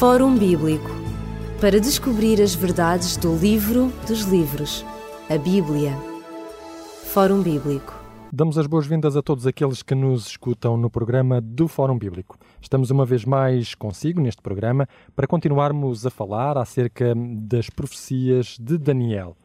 Fórum Bíblico para descobrir as verdades do livro dos livros, a Bíblia. Fórum Bíblico. Damos as boas-vindas a todos aqueles que nos escutam no programa do Fórum Bíblico. Estamos uma vez mais consigo neste programa para continuarmos a falar acerca das profecias de Daniel.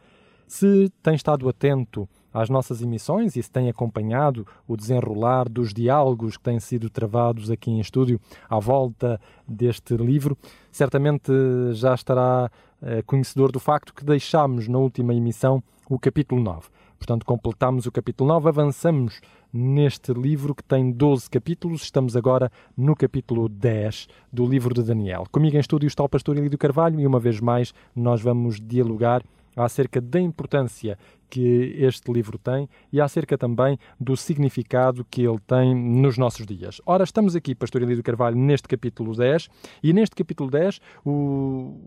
Se tem estado atento às nossas emissões e se tem acompanhado o desenrolar dos diálogos que têm sido travados aqui em estúdio à volta deste livro, certamente já estará eh, conhecedor do facto que deixámos na última emissão o capítulo 9. Portanto, completamos o capítulo 9, avançamos neste livro que tem 12 capítulos. Estamos agora no capítulo 10 do livro de Daniel. Comigo em estúdio está o pastor Elídio Carvalho e uma vez mais nós vamos dialogar acerca da importância que este livro tem e acerca também do significado que ele tem nos nossos dias. Ora, estamos aqui, Pastor Elídio Carvalho, neste capítulo 10, e neste capítulo 10 o,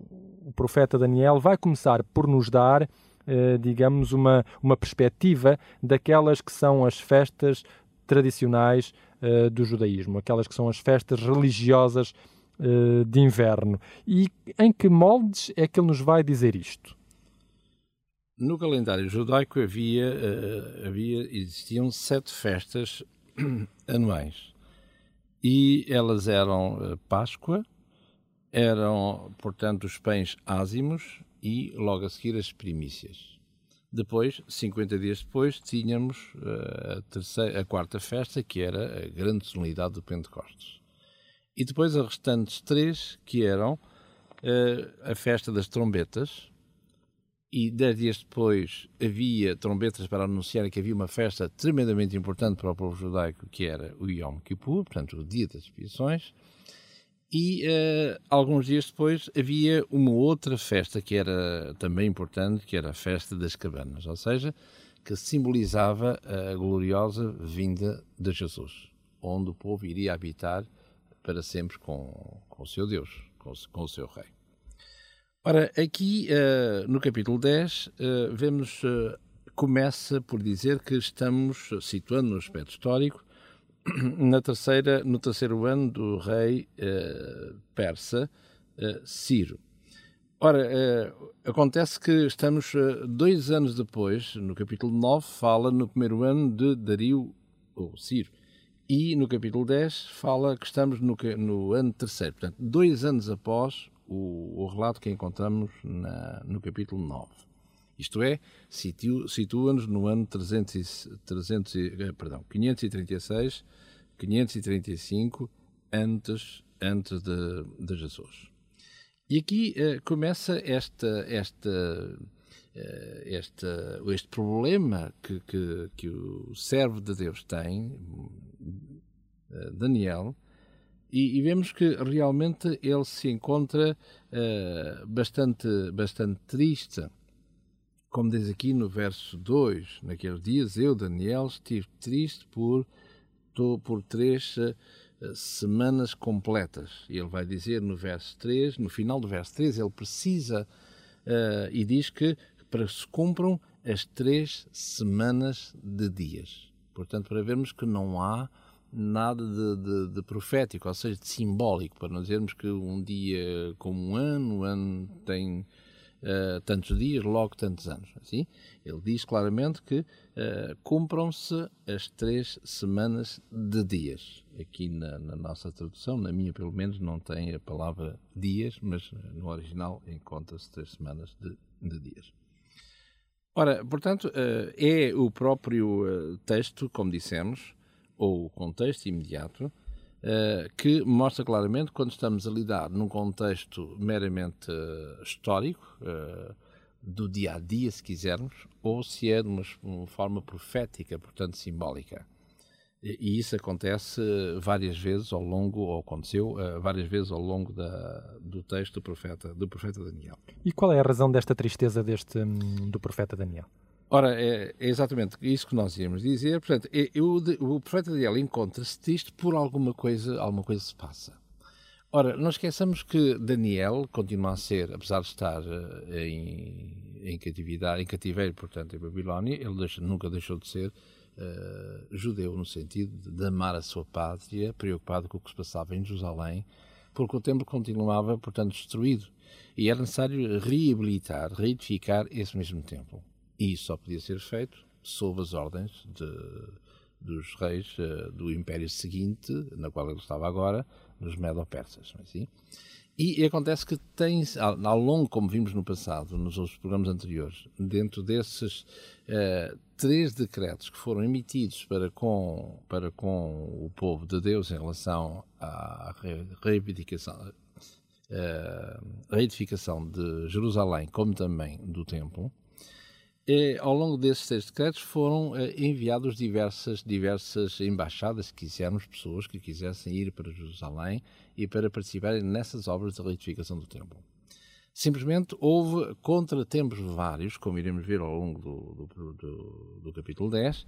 o profeta Daniel vai começar por nos dar, eh, digamos, uma, uma perspectiva daquelas que são as festas tradicionais eh, do judaísmo, aquelas que são as festas religiosas eh, de inverno. E em que moldes é que ele nos vai dizer isto? No calendário judaico havia, uh, havia existiam sete festas anuais e elas eram uh, Páscoa, eram portanto os pães ázimos e logo a seguir as primícias. Depois, 50 dias depois, tínhamos uh, a, terceira, a quarta festa, que era a grande solenidade do Pentecostes. E depois as restantes três, que eram a festa das trombetas, e dez dias depois havia trombetas para anunciar que havia uma festa tremendamente importante para o povo judaico, que era o Yom Kippur, portanto, o Dia das Expiações. E uh, alguns dias depois havia uma outra festa que era também importante, que era a festa das cabanas, ou seja, que simbolizava a gloriosa vinda de Jesus, onde o povo iria habitar para sempre com, com o seu Deus, com, com o seu Rei. Ora, aqui uh, no capítulo 10, uh, eh, vemos, uh, começa por dizer que estamos situando no aspecto histórico na terceira, no terceiro ano do rei persa Ciro. Ora, acontece que estamos dois anos depois, no capítulo 9, fala no primeiro ano de Dario, ou Ciro, e no capítulo 10 fala que estamos no, no ano terceiro, portanto, dois anos após o, o relato que encontramos na, no capítulo 9. Isto é, situa-nos no ano 300, 300, eh, perdão, 536, 535 antes, antes de, de Jesus. E aqui uh, começa esta, esta, uh, esta, este problema que, que, que, o servo de Deus tem, uh, Daniel, e, e, vemos que realmente ele se encontra uh, bastante, bastante triste. Como diz aqui no verso 2, naqueles dias eu, Daniel, estive triste por, por três uh, semanas completas. E ele vai dizer no verso 3, no final do verso 3, ele precisa uh, e diz que para se cumpram as três semanas de dias. Portanto, para vermos que não há nada de, de, de, profético, ou seja, de simbólico, para não dizermos que um dia como um ano, um ano tem uh, tantos dias, logo tantos anos. Assim, ele diz claramente que uh, cumpram-se as três semanas de dias. Aqui na, na, nossa tradução, na minha pelo menos, não tem a palavra dias, mas no original encontra-se três semanas de, de dias. Ora, portanto, uh, é o próprio texto, como dissemos, ou o contexto imediato, uh, que mostra claramente quando estamos a lidar num contexto meramente uh, histórico, uh, do dia a dia, se quisermos, ou se é de uma, uma forma profética, portanto simbólica. E, e isso acontece várias vezes ao longo, ou aconteceu várias vezes ao longo da, do texto do profeta, do profeta Daniel. E qual é a razão desta tristeza deste, hum, do profeta Daniel? Ora, é, é, exatamente isso que nós íamos dizer. Portanto, é, eu, o profeta Daniel encontra-se triste por alguma coisa, alguma coisa se passa. Ora, não esqueçamos que Daniel continua a ser, apesar de estar uh, em, em catividade, em cativeiro, portanto, em Babilónia, ele deixa, nunca deixou de ser uh, judeu, no sentido de amar a sua pátria, preocupado com o que se passava em Jerusalém, porque o templo continuava, portanto, destruído. E era necessário reabilitar, reedificar esse mesmo templo. E isso só podia ser feito sob as ordens de, dos reis uh, do império seguinte, na qual ele estava agora, dos Medo-Persas. É assim? E, e, acontece que tem, ao, ao, longo, como vimos no passado, nos outros programas anteriores, dentro desses uh, três decretos que foram emitidos para com, para com o povo de Deus em relação à reivindicação, uh, reedificação de Jerusalém, como também do templo, eh, ao longo desses três decretos foram eh, enviados diversas, diversas embaixadas, se quisermos, pessoas que quisessem ir para Jerusalém e para participarem nessas obras de reedificação do templo. Simplesmente houve contratempos vários, como iremos ver ao longo do, do, do, do capítulo 10,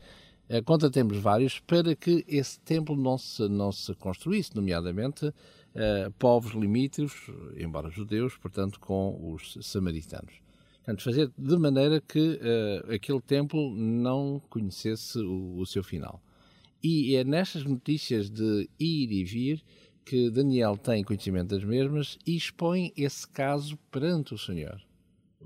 eh, contratempos vários para que esse templo não se, não se construísse, nomeadamente povos limítrofes, embora judeus, portanto, com os samaritanos. Portanto, fazer de maneira que uh, aquele templo não conhecesse o, o, seu final. E é nestas notícias de ir e vir que Daniel tem conhecimento das mesmas e expõe esse caso perante o Senhor.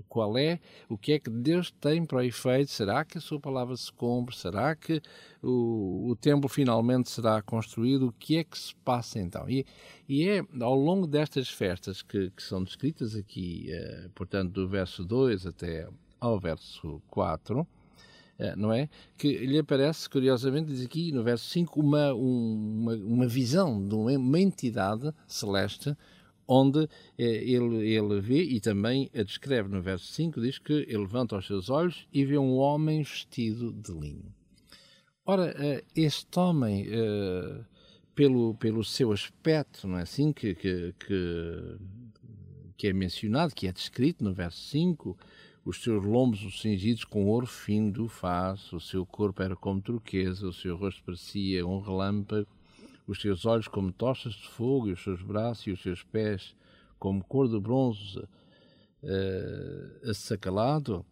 Qual é, o que é que Deus tem para o efeito? Será que a sua palavra se cumpre? Será que o, o templo finalmente será construído? O que é que se passa então? E, e é ao longo destas festas que, que são descritas aqui, eh, portanto, do verso 2 até ao verso 4, eh, não é? Que lhe aparece, curiosamente, diz aqui no verso 5, uma, uma, uma visão de uma entidade celeste onde eh, ele, ele vê e também a descreve no verso 5, diz que ele levanta os seus olhos e vê um homem vestido de linho. Ora, eh, este homem, eh, pelo, pelo seu aspecto, não é assim que, que, que, é mencionado, que é descrito no verso 5, os seus lombos cingidos com ouro fino do faz, o seu corpo era como turquesa, o seu rosto parecia um relâmpago, os seus olhos como tochas de fogo, e os seus braços e os seus pés como cor de bronze uh, assacalado,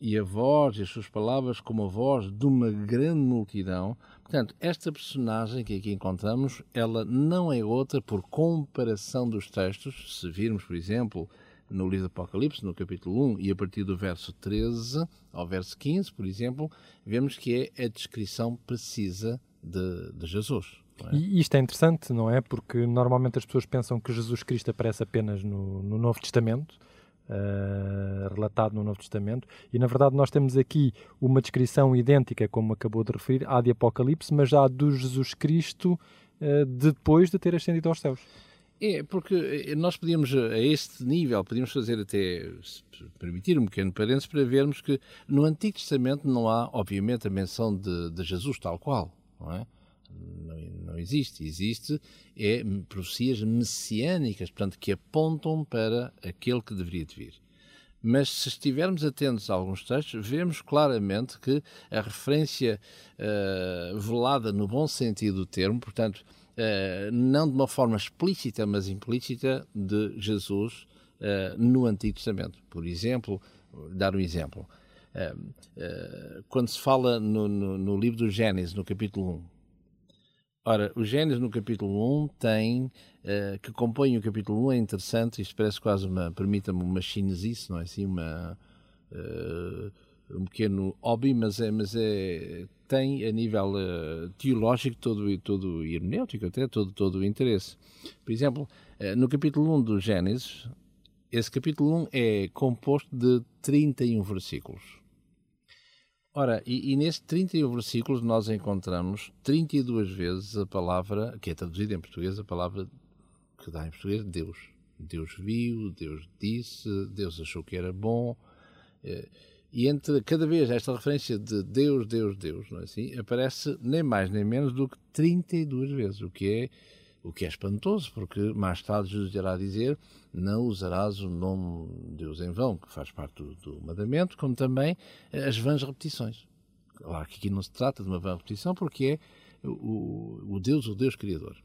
e a voz e as suas palavras como a voz de uma grande multidão. Portanto, esta personagem que aqui encontramos, ela não é outra por comparação dos textos. Se virmos, por exemplo, no livro do Apocalipse, no capítulo 1, e a partir do verso 13 ao verso 15, por exemplo, vemos que é a descrição precisa de, de Jesus. É? E isto é interessante, não é? Porque normalmente as pessoas pensam que Jesus Cristo aparece apenas no, no Novo Testamento, uh, relatado no Novo Testamento, e na verdade nós temos aqui uma descrição idêntica, como acabou de referir, à de Apocalipse, mas já do Jesus Cristo uh, depois de ter ascendido aos céus. É, porque nós podíamos, a este nível, podíamos fazer até, se permitir um pequeno parênteses, para vermos que no Antigo Testamento não há, obviamente, a menção de, de Jesus tal qual, não é? Não, não existe. Existe é profecias messiânicas, portanto, que apontam para aquele que deveria de vir. Mas se estivermos atentos a alguns textos, vemos claramente que a referência uh, velada no bom sentido do termo, portanto, uh, não de uma forma explícita, mas implícita, de Jesus uh, no Antigo Testamento. Por exemplo, dar um exemplo. quando se fala no, no, no livro do Gênesis, no capítulo 1, Ora, o Gênesis no capítulo 1 tem, uh, que compõe o capítulo 1, é interessante, isto parece quase uma, permita-me uma chinesice, não é assim, uma, uh, um pequeno hobby, mas é, mas é, tem a nível uh, teológico todo, todo hermenêutico até, todo, todo o interesse. Por exemplo, no capítulo 1 do Gênesis, esse capítulo 1 é composto de 31 versículos. Ora, e, e nestes 31 versículos nós encontramos 32 vezes a palavra, que é traduzida em português, a palavra que dá em português Deus. Deus viu, Deus disse, Deus achou que era bom. Eh, e entre cada vez esta referência de Deus, Deus, Deus, não é assim? Aparece nem mais nem menos do que 32 vezes, o que é o que é espantoso, porque mais tarde Jesus irá dizer: Não usarás o nome de Deus em vão, que faz parte do, do mandamento, como também as vãs repetições. Claro que aqui não se trata de uma vã repetição, porque é o, o Deus, o Deus Criador.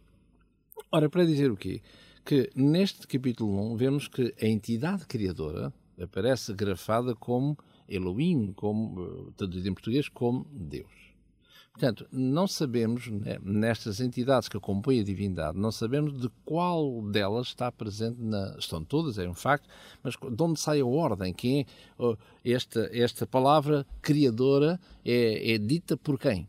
Ora, para dizer o quê? Que neste capítulo 1 vemos que a entidade criadora aparece grafada como Elohim, como, traduzido em português, como Deus. Portanto, não sabemos, né, nestas entidades que compõem a divindade, não sabemos de qual delas está presente na. Estão todas, é um facto, mas de onde sai a ordem? Quem é. Oh, esta, esta palavra criadora é, é dita por quem?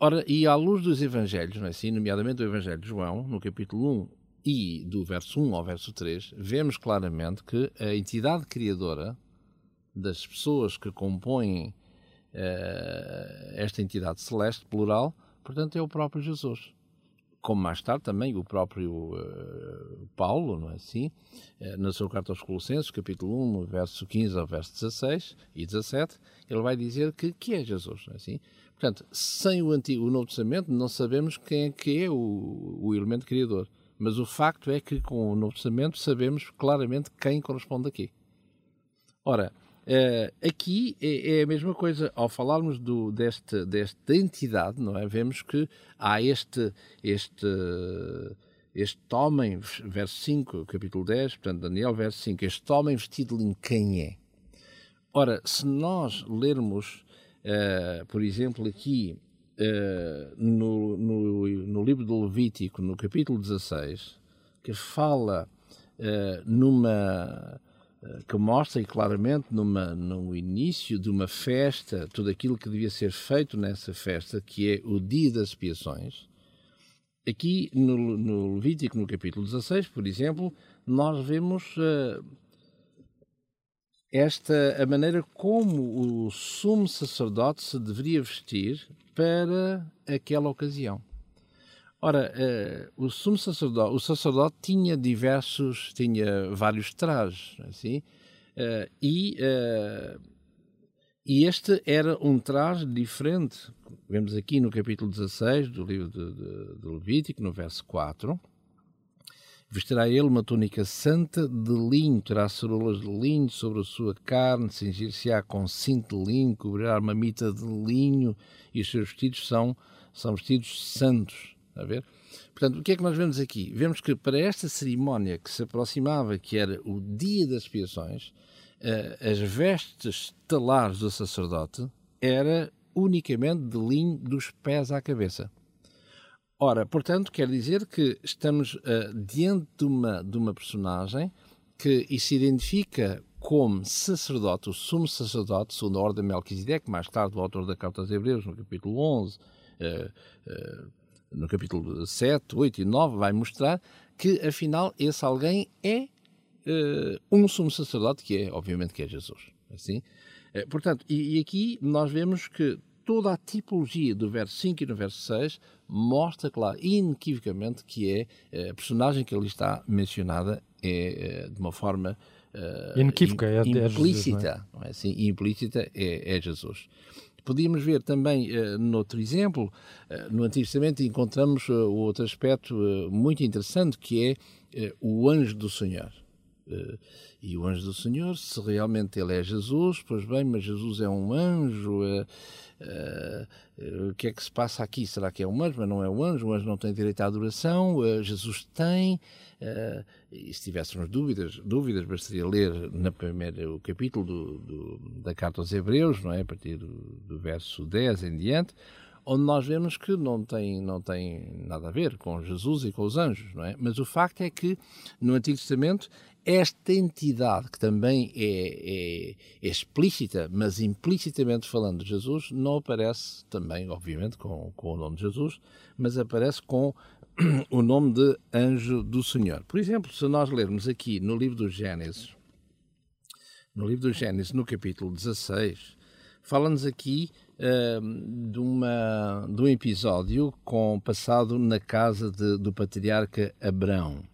Ora, e à luz dos Evangelhos, não é assim? nomeadamente do Evangelho de João, no capítulo 1 e do verso 1 ao verso 3, vemos claramente que a entidade criadora das pessoas que compõem esta entidade celeste, plural, portanto, é o próprio Jesus. Como mais tarde também o próprio uh, Paulo, não é assim? Uh, na sua carta aos Colossenses, capítulo 1, verso 15 ao verso 16 e 17, ele vai dizer que, que é Jesus, não é assim? Portanto, sem o, antigo, o Novo Testamento, não sabemos quem é que é o, o elemento criador. Mas o facto é que com o Novo Testamento sabemos claramente quem corresponde aqui. Ora, Uh, aqui é, é, a mesma coisa. Ao falarmos do, deste, desta entidade, não é? Vemos que há este, este, este homem, verso 5, capítulo 10, portanto, Daniel, verso 5, este homem vestido linho, quem é? Ora, se nós lermos, uh, por exemplo, aqui uh, no, no, no, livro do Levítico, no capítulo 16, que fala numa que mostra claramente numa, no início de uma festa tudo aquilo que devia ser feito nessa festa, que é o dia das expiações. Aqui no, no Levítico, no capítulo 16, por exemplo, nós vemos uh, esta a maneira como o sumo sacerdote se deveria vestir para aquela ocasião. Ora, uh, o sumo sacerdote, o sacerdote tinha diversos, tinha vários trajes, assim, uh, e, uh, e este era um traje diferente. Vemos aqui no capítulo 16 do livro de, de, de Levítico, no verso 4. Vestirá ele uma túnica santa de linho, terá ceroulas de linho sobre a sua carne, cingir-se-á com cinto de linho, cobrirá uma mita de linho, e os seus vestidos são, são vestidos santos a ver? Portanto, o que é que nós vemos aqui? Vemos que para esta cerimónia que se aproximava, que era o dia das expiações, uh, as vestes talares do sacerdote era unicamente de linho dos pés à cabeça. Ora, portanto, quer dizer que estamos uh, diante de uma, de uma personagem que se identifica como sacerdote, o sumo sacerdote, segundo a ordem de Melquisedeque, mais tarde o autor da Carta aos Hebreus, no capítulo 11, uh, uh, no capítulo 7, 8 e 9, vai mostrar que, afinal, esse alguém é uh, um sumo sacerdote, que é, obviamente, que é Jesus. Assim? Uh, portanto, e, e, aqui nós vemos que toda a tipologia do verso 5 e no verso 6 mostra, claro, inequivocamente que é eh, a personagem que ali está mencionada é de uma forma uh, inequívoca, é, implícita, é Jesus, não é? Não é assim? implícita é, é Jesus. Podíamos ver também, uh, noutro exemplo, uh, no Antigo Testamento encontramos uh, outro aspecto muito interessante que é o anjo do Senhor. E o anjo do Senhor, se realmente ele é Jesus, pois bem, mas Jesus é um anjo. o que é que se passa aqui? Será que é um anjo, mas não é um anjo? O anjo não tem direito à adoração, Jesus tem. E se tivéssemos dúvidas, dúvidas bastaria ler na primeira, o capítulo do, do, da Carta aos Hebreus, não é? a partir do, do, verso 10 em diante, onde nós vemos que não tem, não tem nada a ver com Jesus e com os anjos. Não é? Mas o facto é que no Antigo Testamento esta entidade, que também é, é, é, explícita, mas implicitamente falando de Jesus, não aparece também, obviamente, com, com o nome de Jesus, mas aparece com o nome de anjo do Senhor. Por exemplo, se nós lermos aqui no livro do Gênesis, no livro do Gênesis, no capítulo 16, fala-nos aqui uh, de, uma, de um episódio com passado na casa de, do patriarca Abrão.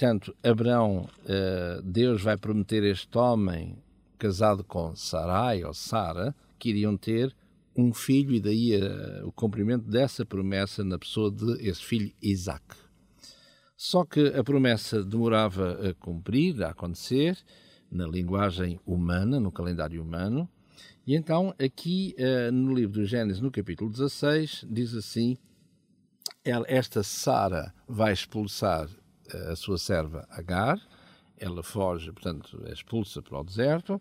Portanto, Abrão, uh, Deus vai prometer este homem casado com Sarai ou Sara, que iriam ter um filho e daí uh, o cumprimento dessa promessa na pessoa de esse filho Isaac. Só que a promessa demorava a cumprir, a acontecer, na linguagem humana, no calendário humano, e então aqui uh, no livro do Gênesis, no capítulo 16, diz assim, esta Sara vai expulsar a sua serva Agar, ela foge, portanto, é expulsa para o deserto,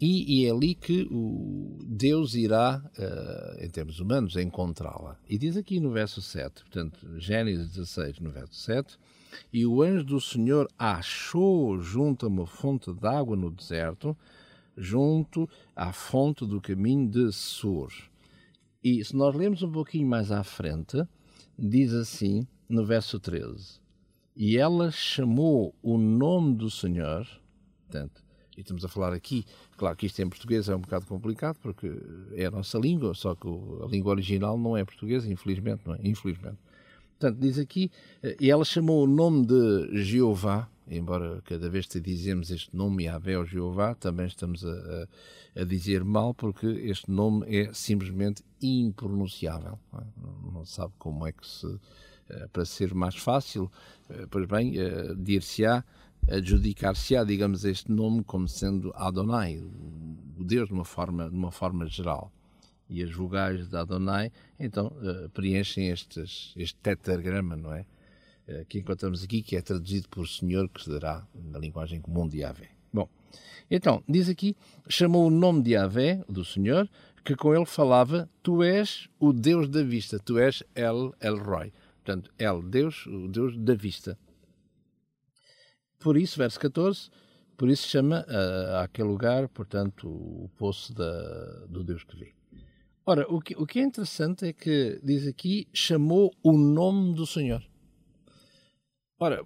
E, e, é ali que o Deus irá, uh, em termos humanos, encontrá-la. E diz aqui no verso 7, portanto, Gênesis 16, no verso 7, e o anjo do Senhor achou junto a uma fonte de água no deserto, junto à fonte do caminho de Sur. E se nós lermos um pouquinho mais à frente, diz assim no verso 13: E ela chamou o nome do Senhor, portanto, e estamos a falar aqui, claro que isto em português é um bocado complicado, porque é a nossa língua, só que a língua original não é portuguesa, infelizmente, não é? Infelizmente. Portanto, diz aqui, eh, e ela chamou o nome de Jeová, embora cada vez que dizemos este nome, Yahvé ou Jeová, também estamos a, a, a, dizer mal, porque este nome é simplesmente impronunciável. Não, é? não sabe como é que se. Eh, para ser mais fácil, eh, pois bem, dir-se-á, adjudicar-se-á, digamos, este nome como sendo Adonai, o Deus de uma forma, de uma forma geral e as vogais de Adonai, então preenchem estes, este tetragrama, não é? Que encontramos aqui, que é traduzido por Senhor, que se dará na linguagem comum de Yahvé. Bom, então, diz aqui, chamou o nome de Yahvé, do Senhor, que com ele falava, tu és o Deus da vista, tu és El, El Roy. Portanto, El, Deus, o Deus da vista. Por isso, verso 14, por isso chama uh, aquele lugar, portanto, o poço da, do Deus que vê. Ora, o que, o que é interessante é que diz aqui chamou o nome do Senhor. Ora,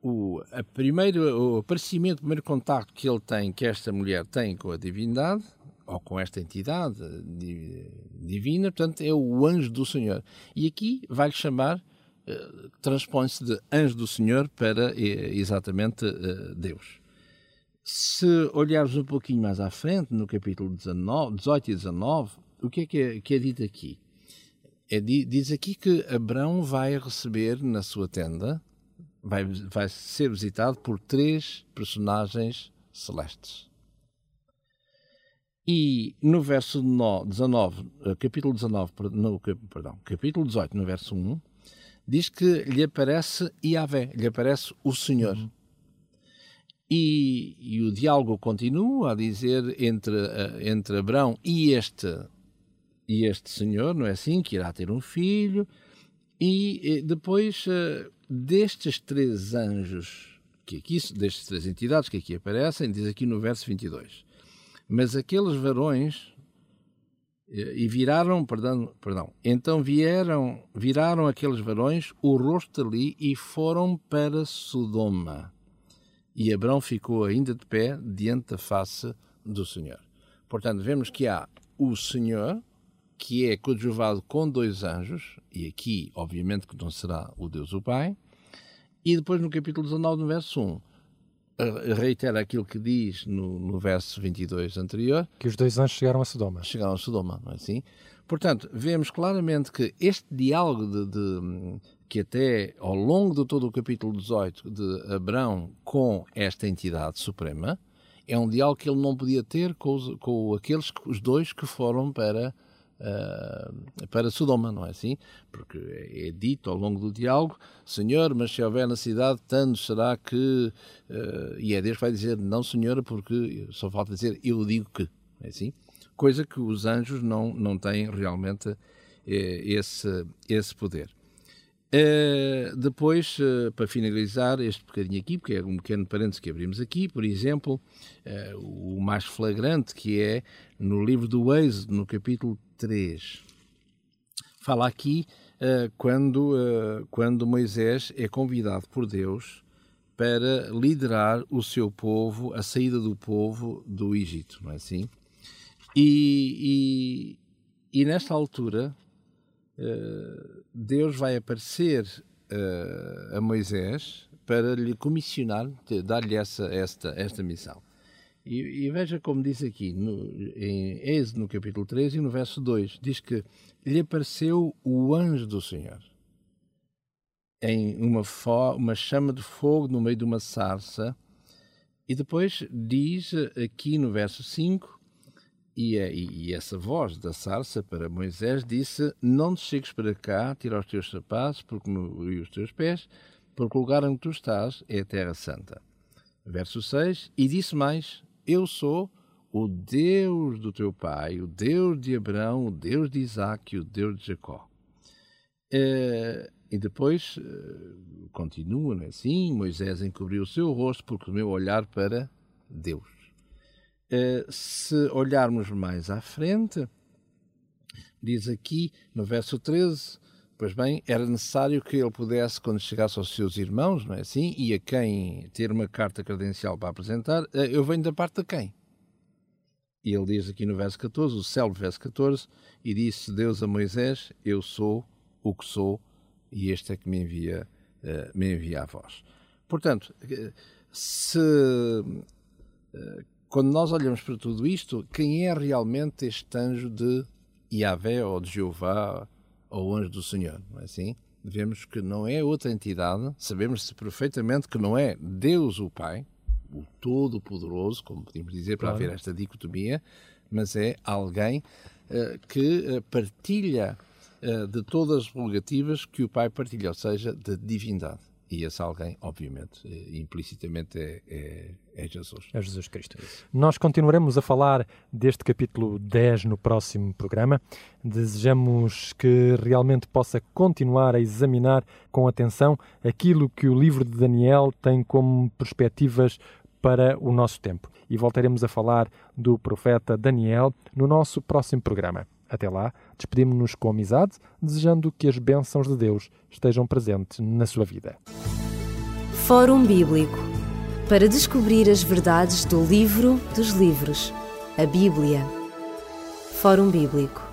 o, a primeiro, o aparecimento, o primeiro contacto que ele tem, que esta mulher tem com a divindade, ou com esta entidade divina, portanto, é o anjo do Senhor. E aqui vai-lhe chamar, transpõe-se de anjo do Senhor para uh, exatamente uh, Deus. Se olharmos um pouquinho mais à frente, no capítulo 19, 18 e 19, o que é que é, que é dito aqui? É, diz aqui que Abraão vai receber na sua tenda, vai, vai ser visitado por três personagens celestes. E no verso 19, eh, capítulo 19, no, perdão, capítulo 18, no verso 1, diz que lhe aparece Yahvé, lhe aparece o Senhor. Uhum. E, e, o diálogo continua a dizer entre, eh, entre Abraão e este e este senhor, não é assim, que irá ter um filho, e depois eh, destes três anjos, que aqui, destes três entidades que aqui aparecem, diz aqui no verso 22, mas aqueles varões eh, e viraram, perdão, perdão, então vieram, viraram aqueles varões o rosto ali e foram para Sodoma. E Abrão ficou ainda de pé diante da face do Senhor. Portanto, vemos que há o Senhor, que é coadjuvado com dois anjos, e aqui, obviamente, que não será o Deus o Pai, e depois no capítulo 19, no verso 1, reitera aquilo que diz no, no verso 22 anterior. Que os dois anjos chegaram a Sodoma. Chegaram a Sodoma, não é assim? Portanto, vemos claramente que este diálogo de, de, que até ao longo de todo o capítulo 18 de Abraão com esta entidade suprema é um diálogo que ele não podia ter com, os, com aqueles, os dois que foram para uh, para Sodoma, não é assim? Porque é dito ao longo do diálogo, Senhor, mas se houver na cidade, tanto será que... Uh, e é Deus que vai dizer, não Senhor, porque só falta dizer, eu digo que, é assim? Coisa que os anjos não, não têm realmente eh, esse, esse poder. Uh, depois, uh, para finalizar este bocadinho aqui, porque é um pequeno parênteses que abrimos aqui, por exemplo, uh, o mais flagrante que é no livro do Êxodo, no capítulo 3. Fala aqui quando, quando Moisés é convidado por Deus para liderar o seu povo, a saída do povo do Egito, não é assim? E, e, e nesta altura, eh, Deus vai aparecer uh, a Moisés para lhe comissionar, dar-lhe essa, esta, esta missão. E, e, veja como diz aqui, no, em Êxodo, no capítulo 3 e no verso 2, diz que lhe apareceu o anjo do Senhor em uma, uma chama de fogo no meio de uma sarça. E depois diz aqui no verso 5 e, e, essa voz da sarça para Moisés disse: Não te chegues para cá, tira os teus sapatos porque, e os teus pés, porque o lugar onde tu estás é a Terra Santa. Verso 6: E disse mais: Eu sou o Deus do teu pai, o Deus de Abraão, o Deus de Isaac o Deus de Jacó. Uh, e depois uh, continua, não é assim? Moisés encobriu o seu rosto porque meu olhar para Deus. Uh, se olharmos mais à frente, diz aqui no verso 13: Pois bem, era necessário que ele pudesse, quando chegasse aos seus irmãos, não é assim? E a quem ter uma carta credencial para apresentar, uh, eu venho da parte de quem? E ele diz aqui no verso 14, o célebre verso 14, e disse Deus a Moisés: Eu sou o que sou, e este é que me envia, uh, me envia a vós. Portanto, se uh, quando nós olhamos para tudo isto, quem é realmente este anjo de Yahvé ou de Jeová ou anjo do Senhor? Não é assim? Vemos que não é outra entidade, sabemos perfeitamente que não é Deus o Pai, o Todo-Poderoso, como podemos dizer, para claro. haver esta dicotomia, mas é alguém uh, que uh, partilha uh, de todas as prerrogativas que o Pai partilha, ou seja, da divindade. E esse alguém, obviamente, eh, implicitamente é, é, é, Jesus. É Jesus Cristo. Nós continuaremos a falar deste capítulo 10 no próximo programa. Desejamos que realmente possa continuar a examinar com atenção aquilo que o livro de Daniel tem como perspectivas para o nosso tempo. E voltaremos a falar do profeta Daniel no nosso próximo programa. Até lá, despedimos-nos com amizade, desejando que as bênçãos de Deus estejam presentes na sua vida. Fórum Bíblico para descobrir as verdades do livro dos livros, a Bíblia. Fórum Bíblico